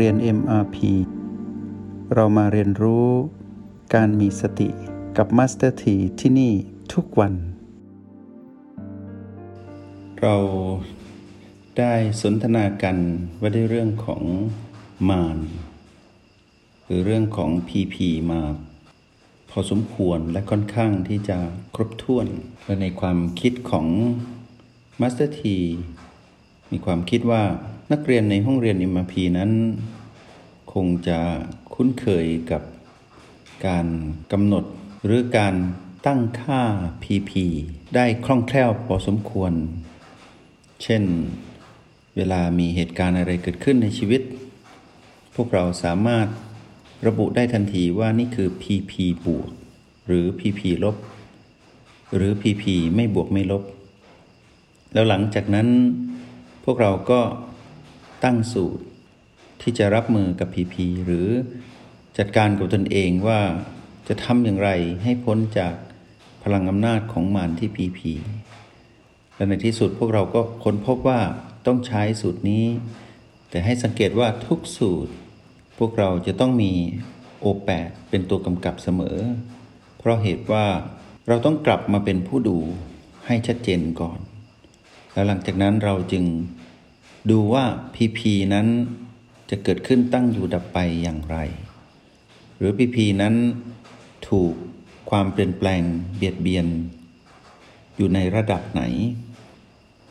เรียน MRP เรามาเรียนรู้การมีสติกับ Master T ที่ที่นี่ทุกวัน เราได้สนทนากันว่าด้วยเรื่องของมารหรือเรื่องของ PP มาพอสมควรและค่อนข้างที่จะครบถ้วนและในความคิดของ Master T มีความคิดว่า นักเรียนในห้องเรียนอิมพีนั้น คงจะคุ้นเคยกับการกำหนดหรือการตั้งค่า PP ได้คล่องแคล่วพอสมควร เช่น เวลามีเหตุการณ์อะไรเกิดขึ้นในชีวิต พวกเราสามารถระบุได้ทันทีว่านี่คือ PP บวก หรือ PP ลบ หรือ PP ไม่บวกไม่ลบ แล้วหลังจากนั้นพวกเราก็ ตั้งสูตร ที่จะรับมือกับผีผีหรือจัดการกับตนเองว่าจะทำอย่างไรให้พ้นจากพลังอำนาจของมารที่ผีผีและในที่สุดพวกเราก็ค้นพบว่าต้องใช้สูตรนี้ แต่ให้สังเกตว่าทุกสูตร พวกเราจะต้องมีโอแปดเป็นตัวกำกับเสมอ เพราะเหตุว่าเราต้องกลับมาเป็นผู้ดูให้ชัดเจนก่อน แล้วหลังจากนั้นเราจึง ดูว่าพีพีนั้นจะเกิดขึ้นตั้งอยู่ดับไปอย่างไร หรือพีพีนั้นถูกความเปลี่ยนแปลงเบียดเบียน อยู่ในระดับไหน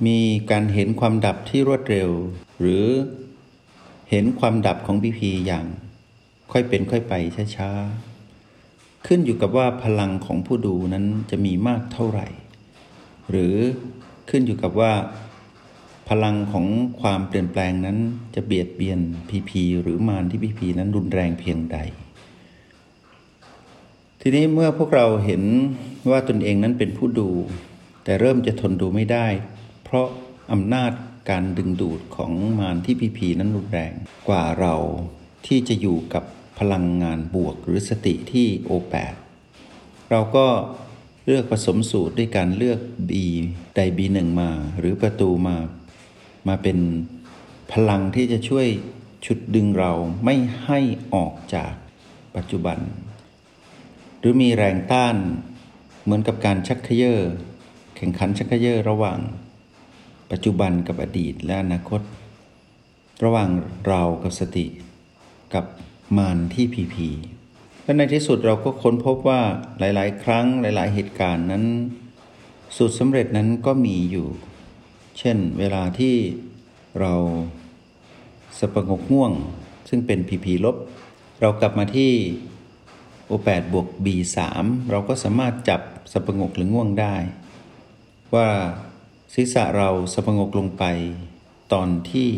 มีการเห็นความดับที่รวดเร็ว หรือเห็นความดับของพีพีอย่างค่อยเป็นค่อยไปช้าๆ ขึ้นอยู่กับว่าพลังของผู้ดูนั้นจะมีมากเท่าไหร่ หรือขึ้นอยู่กับว่า พลังของความเปลี่ยนแปลงนั้นจะเบียดเบียนพีพีหรือมารที่พีพีนั้นรุนแรงเพียงใด ทีนี้เมื่อพวกเราเห็นว่าตนเองนั้นเป็นผู้ดู แต่เริ่มจะทนดูไม่ได้ เพราะอำนาจการดึงดูดของมารที่พีพีนั้นรุนแรงกว่าเราที่จะอยู่กับพลังงานบวกหรือสติที่โอแปดเราก็เลือกผสมสูตรด้วยการเลือก B ใด B1 มาหรือประตูมา มาเป็นพลังที่จะช่วยฉุดดึงเราไม่ให้ออกจากปัจจุบัน หรือมีแรงต้านเหมือนกับการชักเขยอแข่งขันชักเขยอระหว่าง ปัจจุบันกับอดีตและอนาคต ระหว่างเรากับสติ กับมานที่พีพีและในที่สุดเราก็ค้นพบว่าหลาย ๆ ครั้งหลาย ๆ เหตุการณ์นั้น สูตรสำเร็จนั้นก็มีอยู่ เช่นเวลาที่เราสปงกง่วง ซึ่งเป็นพีพีลบ เรากลับมาที่โอแปดบวก B3 เราก็สามารถจับสปงกหรือง่วงได้ ว่าศีรษะเราสปงกลงไปตอนที่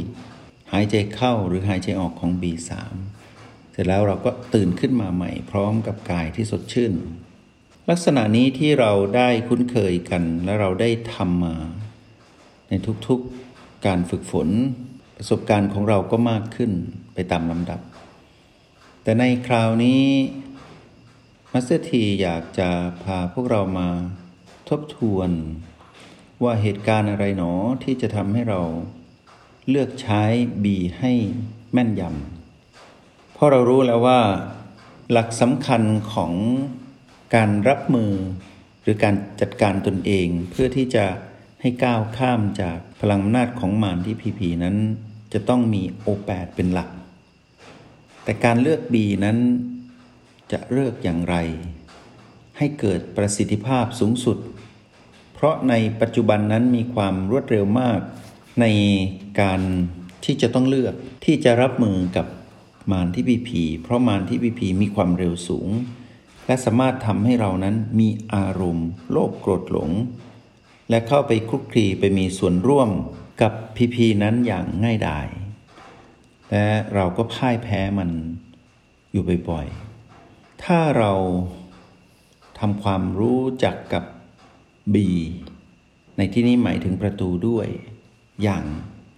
หายใจเข้าหรือหายใจออกของ B3 เสร็จแล้วเราก็ตื่นขึ้นมาใหม่พร้อมกับกายที่สดชื่น ลักษณะนี้ที่เราได้คุ้นเคยกันและเราได้ทำมา ทุกๆการฝึกฝน ประสบการณ์ของเราก็มากขึ้นไปตามลำดับ แต่ในคราวนี้มัสเตอร์ทีอยากจะพาพวกเรามาทบทวน ว่าเหตุการณ์อะไรหนอที่จะทำให้เราเลือกใช้บีให้แม่นยำเพราะเรารู้แล้วว่า หลักสำคัญของการรับมือ หรือการจัดการตนเองเพื่อที่จะ ให้ก้าวข้ามจากพลังอำนาจของมารที่พีพีนั้น จะต้องมีโอแปดเป็นหลัก แต่การเลือกบีนั้นจะเลือกอย่างไร ให้เกิดประสิทธิภาพสูงสุด เพราะในปัจจุบันนั้นมีความรวดเร็วมากในการที่จะต้องเลือกที่จะรับมือกับมารที่พีพีเพราะมารที่พีพีมีความเร็วสูง และสามารถทำให้เรานั้นมีอารมณ์ โลภโกรธหลง และเข้าไปคลุกคลีไปมีส่วนร่วมกับพีพีนั้นอย่างง่ายดาย และเราก็พ่ายแพ้มันอยู่บ่อยๆ ถ้าเราทำความรู้จักกับบีในที่นี้หมายถึงประตูด้วย อย่าง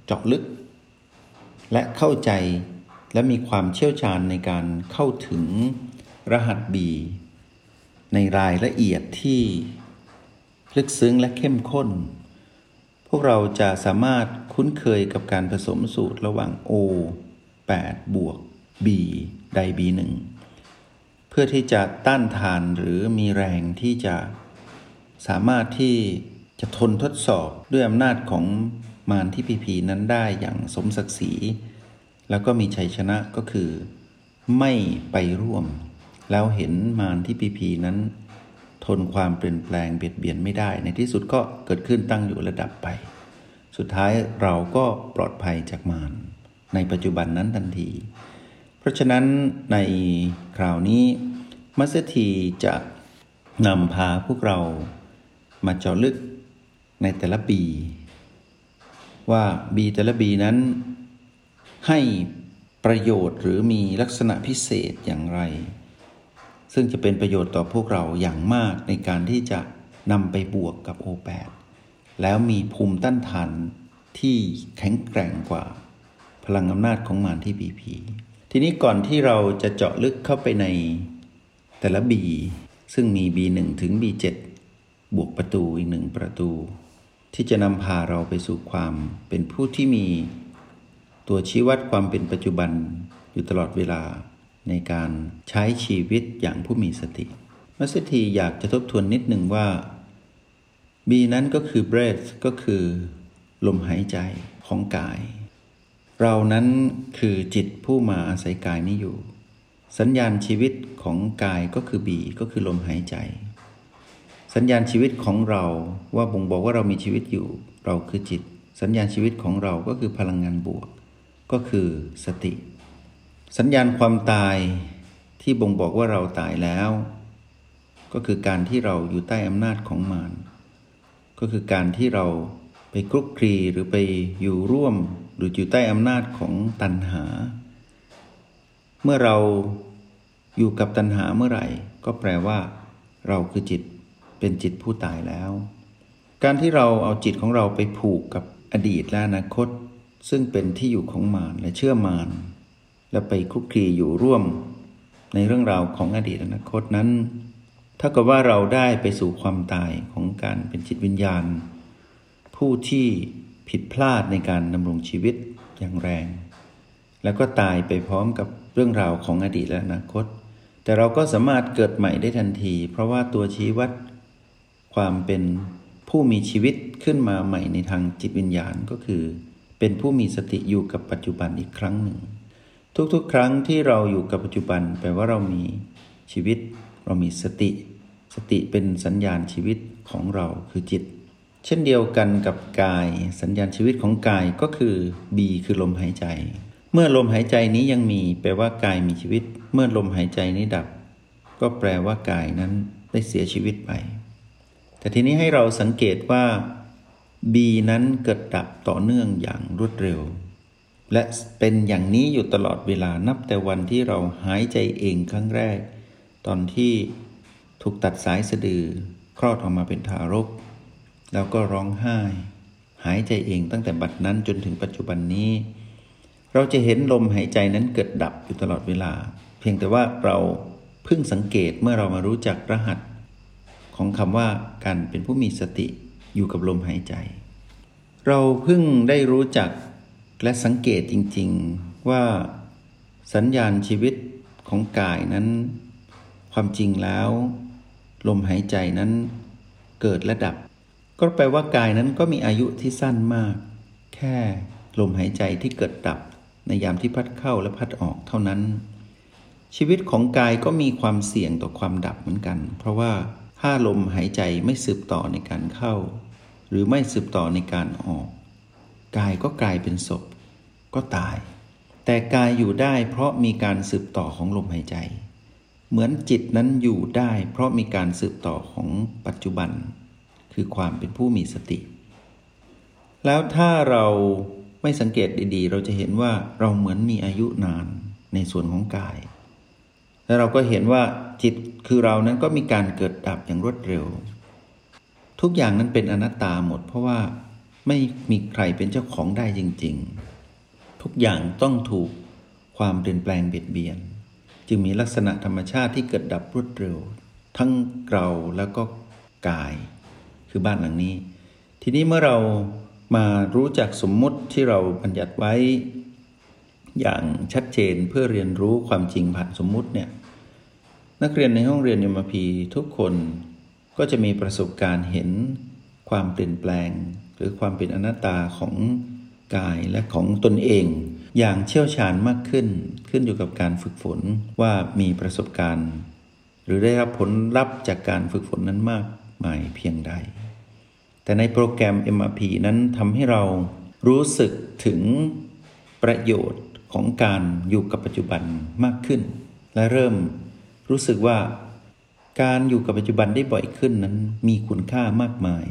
เจาะลึก และเข้าใจและมีความเชี่ยวชาญในการเข้าถึงรหัสบีในรายละเอียดที่ ลึกซึ้งและเข้มข้น พวกเราจะสามารถคุ้นเคยกับการผสมสูตรระหว่าง O 8 บวก b ใด b 1เพื่อที่จะต้านทานหรือมีแรงที่จะสามารถที่จะทนทดสอบด้วยอำนาจของมารที่พีพีนั้นได้อย่างสมศักดิ์ศรี แล้วก็มีชัยชนะก็คือ ไม่ไปร่วม แล้วเห็นมารที่พีพีนั้น ทนความเปลี่ยนแปลงเบียดเบียนไม่ได้ ในที่สุดก็เกิดขึ้นตั้งอยู่ระดับไป สุดท้ายเราก็ปลอดภัยจากมารในปัจจุบันนั้นทันที เพราะฉะนั้นในคราวนี้มัสถีจะนำพาพวกเรามาเจาะลึกในแต่ละปี ว่าบีแต่ละบีนั้นให้ประโยชน์หรือมีลักษณะพิเศษอย่างไร ซึ่งจะเป็นประโยชน์ต่อพวกเราอย่างมากในการที่จะนำไปบวกกับ O8 แล้วมีภูมิต้านทานที่แข็งแกร่งกว่า พลังอำนาจของมารที่บีพีทีนี้ก่อนที่เราจะเจาะลึกเข้าไปในแต่ละบีซึ่งมี B1 ถึง B7 บวกประตูอีกหนึ่งประตู ที่จะนำพาเราไปสู่ความเป็นผู้ที่มีตัวชี้วัดความเป็นปัจจุบันอยู่ตลอดเวลา ในการใช้ชีวิตอย่างผู้มีสติ มัสถีอยากจะทบทวนนิดหนึ่งว่า B นั้นก็คือ breath ก็คือ ลมหายใจของกาย เรานั้นคือจิตผู้มาอาศัยกายนี้อยู่ สัญญาณชีวิตของกายก็คือ B ก็คือลมหายใจ สัญญาณชีวิตของเราว่าบ่งบอกว่าเรามีชีวิตอยู่ เราคือจิต สัญญาณชีวิตของเราก็คือพลังงานบวก ก็คือสติ สัญญาณความตายที่บ่งบอกว่าเราตายแล้ว ก็คือการที่เราอยู่ใต้อำนาจของมารก็คือการที่เราไปคลุกคลีหรือไปอยู่ร่วมหรืออยู่ใต้อำนาจของตัณหา เมื่อเราอยู่กับตัณหาเมื่อไหร่ ก็แปลว่า เราคือจิตเป็นจิตผู้ตายแล้ว การที่เราเอาจิตของเราไปผูกกับอดีตและอนาคต ซึ่งเป็นที่อยู่ของมารและเชื่อมาร และไปคลุกคลีอยู่ร่วมในเรื่องราวของอดีตอนาคตนั้นถ้ากับว่าเราได้ไปสู่ความตายของการเป็นจิตวิญญาณ ผู้ที่ผิดพลาดในการดำรงชีวิตอย่างแรง แล้วก็ตายไปพร้อมกับเรื่องราวของอดีตและอนาคต แต่เราก็สามารถเกิดใหม่ได้ทันที เพราะว่าตัวชี้วัด ความเป็นผู้มีชีวิตขึ้นมาใหม่ในทางจิตวิญญาณก็คือ เป็นผู้มีสติอยู่กับปัจจุบันอีกครั้งหนึ่ง ทุกๆ ครั้งที่เราอยู่กับปัจจุบันแปลว่าเรามีชีวิต เรามีสติ สติเป็นสัญญาณชีวิตของเราคือจิต เช่นเดียวกันกับกาย สัญญาณชีวิตของกายก็คือ B คือลมหายใจ เมื่อลมหายใจนี้ยังมี แปลว่ากายมีชีวิต เมื่อลมหายใจนี้ดับ ก็แปลว่ากายนั้นได้เสียชีวิตไป แต่ทีนี้ให้เราสังเกตว่า B นั้นเกิดดับต่อเนื่องอย่างรวดเร็ว และเป็นอย่างนี้อยู่ตลอดเวลานับแต่วันที่เราหายใจเองครั้งแรก ตอนที่ถูกตัดสายสะดือคลอดออกมาเป็นทารก แล้วก็ร้องไห้ หายใจเองตั้งแต่บัดนั้นจนถึงปัจจุบันนี้ เราจะเห็นลมหายใจนั้นเกิดดับอยู่ตลอดเวลา เพียงแต่ว่าเราเพิ่งสังเกตเมื่อเรามารู้จักรหัส ของคำว่าการเป็นผู้มีสติอยู่กับลมหายใจ เราเพิ่งได้รู้จัก และสังเกตจริง ๆว่าสัญญาณชีวิตของกายนั้น ความจริงแล้ว ลมหายใจนั้นเกิดและดับ ก็แปลว่ากายนั้นก็มีอายุที่สั้นมาก แค่ลมหายใจที่เกิดดับ ในยามที่พัดเข้าและพัดออกเท่านั้น ชีวิตของกายก็มีความเสี่ยงต่อความดับเหมือนกัน เพราะว่าถ้าลมหายใจไม่สืบต่อในการเข้า หรือไม่สืบต่อในการออก กายก็กลายเป็นศพ ก็ตาย แต่กายอยู่ได้เพราะมีการสืบต่อของลมหายใจ เหมือนจิตนั้นอยู่ได้ เพราะมีการสืบต่อของปัจจุบัน คือความเป็นผู้มีสติ แล้วถ้าเราไม่สังเกตดีๆ เราจะเห็นว่าเราเหมือนมีอายุนานในส่วนของกาย และเราก็เห็นว่าจิตคือเรานั้นก็มีการเกิดดับอย่างรวดเร็ว ทุกอย่างนั้นเป็นอนัตตาหมด เพราะว่า ไม่มีใครเป็นเจ้าของได้จริง ๆ ทุกอย่างต้องถูกความเปลี่ยนแปลงเบียดเบียน จึงมีลักษณะธรรมชาติที่เกิดดับรวดเร็ว ทั้งเราแล้วก็กาย คือบ้านหลังนี้ ทีนี้เมื่อเรามารู้จักสมมุติที่เราบัญญัติไว้ อย่างชัดเจนเพื่อเรียนรู้ความจริงผ่านสมมุติเนี่ยนักเรียนในห้องเรียนยมพีทุกคนก็จะมีประสบการณ์เห็นความเปลี่ยนแปลง หรือความเป็นอนัตตาของกายและของตนเอง อย่างเชี่ยวชาญมากขึ้น ขึ้นอยู่กับการฝึกฝนว่ามีประสบการณ์ หรือได้รับผลลัพธ์จากการฝึกฝนนั้นมากมายเพียงใด แต่ในโปรแกรม MRP นั้นทำให้เรารู้สึกถึงประโยชน์ของการอยู่กับปัจจุบันมากขึ้น และเริ่มรู้สึกว่าการอยู่กับปัจจุบันได้บ่อยขึ้นนั้นมีคุณค่ามากมาย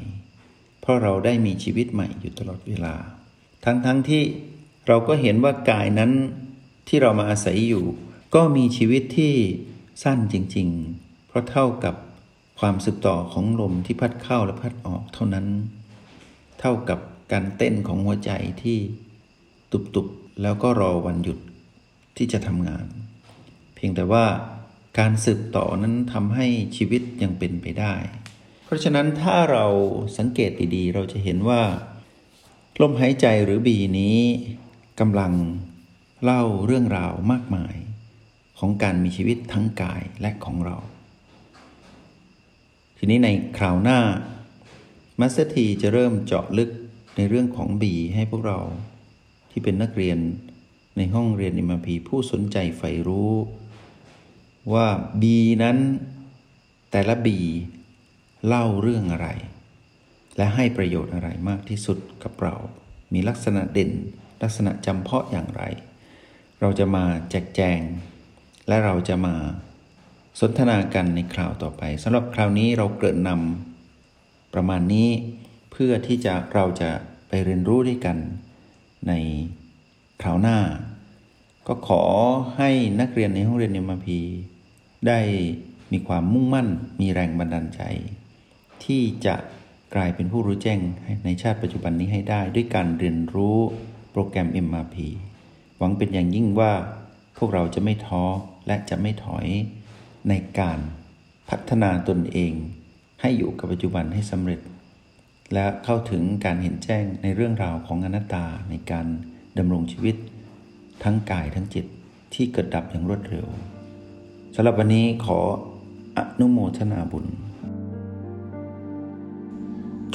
เพราะเราได้มีชีวิตใหม่อยู่ตลอดเวลา ทั้งๆทที่เราก็เห็นว่ากายนั้นที่เรามาอาศัยอยู่ ก็มีชีวิตที่สั้นจริง ๆ เพราะเท่ากับความสืบต่อของลมที่พัดเข้าและพัดออกเท่านั้น เท่ากับการเต้นของหัวใจที่ตุบๆแล้วก็รอวันหยุดที่จะทำงาน เพียงแต่ว่าการสืบต่อนั้นทำให้ชีวิตยังเป็นไปได้ เพราะฉะนั้นถ้าเราสังเกตดีๆ เราจะเห็นว่า ลมหายใจหรือบีนี้กำลังเล่าเรื่องราวมากมาย ของการมีชีวิตทั้งกายและของเรา ทีนี้ในคราวหน้ามัสเตอร์ทีจะเริ่มเจาะลึกในเรื่องของบีให้พวกเราที่เป็นนักเรียนในห้องเรียนอิมพีผู้สนใจใฝ่รู้ ว่า B นั้นแต่ละ B เล่าเรื่องอะไร และให้ประโยชน์อะไรมากที่สุดกับเรา มีลักษณะเด่น ลักษณะจำเพาะอย่างไร เราจะมาแจกแจง และเราจะมาสนทนากันในคราวต่อไปสำหรับคราวนี้เราเกิดนำประมาณนี้เพื่อที่จะเราจะไปเรียนรู้ด้วยกันในคราวหน้า ก็ขอให้นักเรียนในห้องเรียนเอ็มพีได้มีความมุ่งมั่นมีแรงบันดาลใจ ที่จะกลายเป็นผู้รู้แจ้งในชาติปัจจุบันนี้ให้ได้ ด้วยการเรียนรู้โปรแกรม MRP หวังเป็นอย่างยิ่งว่าพวกเราจะไม่ท้อและจะไม่ถอยในการพัฒนาตนเอง ให้อยู่กับปัจจุบันให้สำเร็จ และเข้าถึงการเห็นแจ้งในเรื่องราวของอนัตตาในการดำรงชีวิต ทั้งกายทั้งจิตที่เกิดดับอย่างรวดเร็วสำหรับวันนี้ขออนุโมทนาบุญ